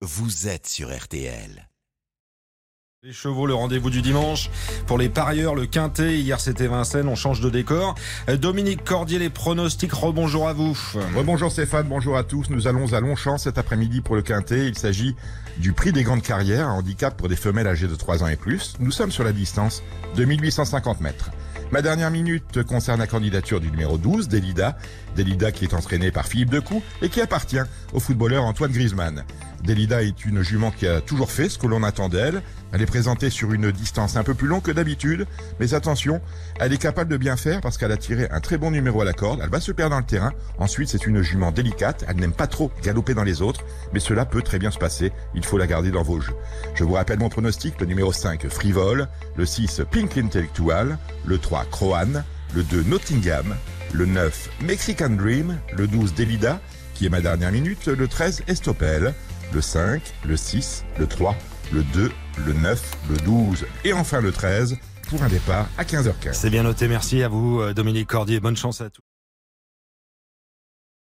vous êtes sur RTL. Les chevaux, le rendez-vous du dimanche. Pour les parieurs, le quintet. Hier, c'était Vincennes. On change de décor. Dominique Cordier, les pronostics. Rebonjour à vous. Bonjour Stéphane, bonjour à tous. Nous allons à Longchamp cet après-midi pour le Quintet. Il s'agit du prix des grandes carrières, un handicap pour des femelles âgées de 3 ans et plus. Nous sommes sur la distance de 1850 mètres. Ma dernière minute concerne la candidature du numéro 12, Delida. Delida qui est entraînée par Philippe Decou et qui appartient au footballeur Antoine Griezmann. Delida est une jument qui a toujours fait ce que l'on attend d'elle. Elle est présentée sur une distance un peu plus longue que d'habitude, mais attention, elle est capable de bien faire parce qu'elle a tiré un très bon numéro à la corde, elle va se perdre dans le terrain. Ensuite, c'est une jument délicate, elle n'aime pas trop galoper dans les autres, mais cela peut très bien se passer, il faut la garder dans vos jeux. Je vous rappelle mon pronostic, le numéro 5 Frivole, le 6 Pink Intellectual, le 3 Croan, le 2 Nottingham, le 9 Mexican Dream, le 12 Delida, qui est ma dernière minute, le 13 Estopel, le 5, le 6, le 3, le 2, le 9, le 12 et enfin le 13 pour un départ à 15h15. C'est bien noté. Merci à vous, euh, Dominique Cordier. Bonne chance à tous.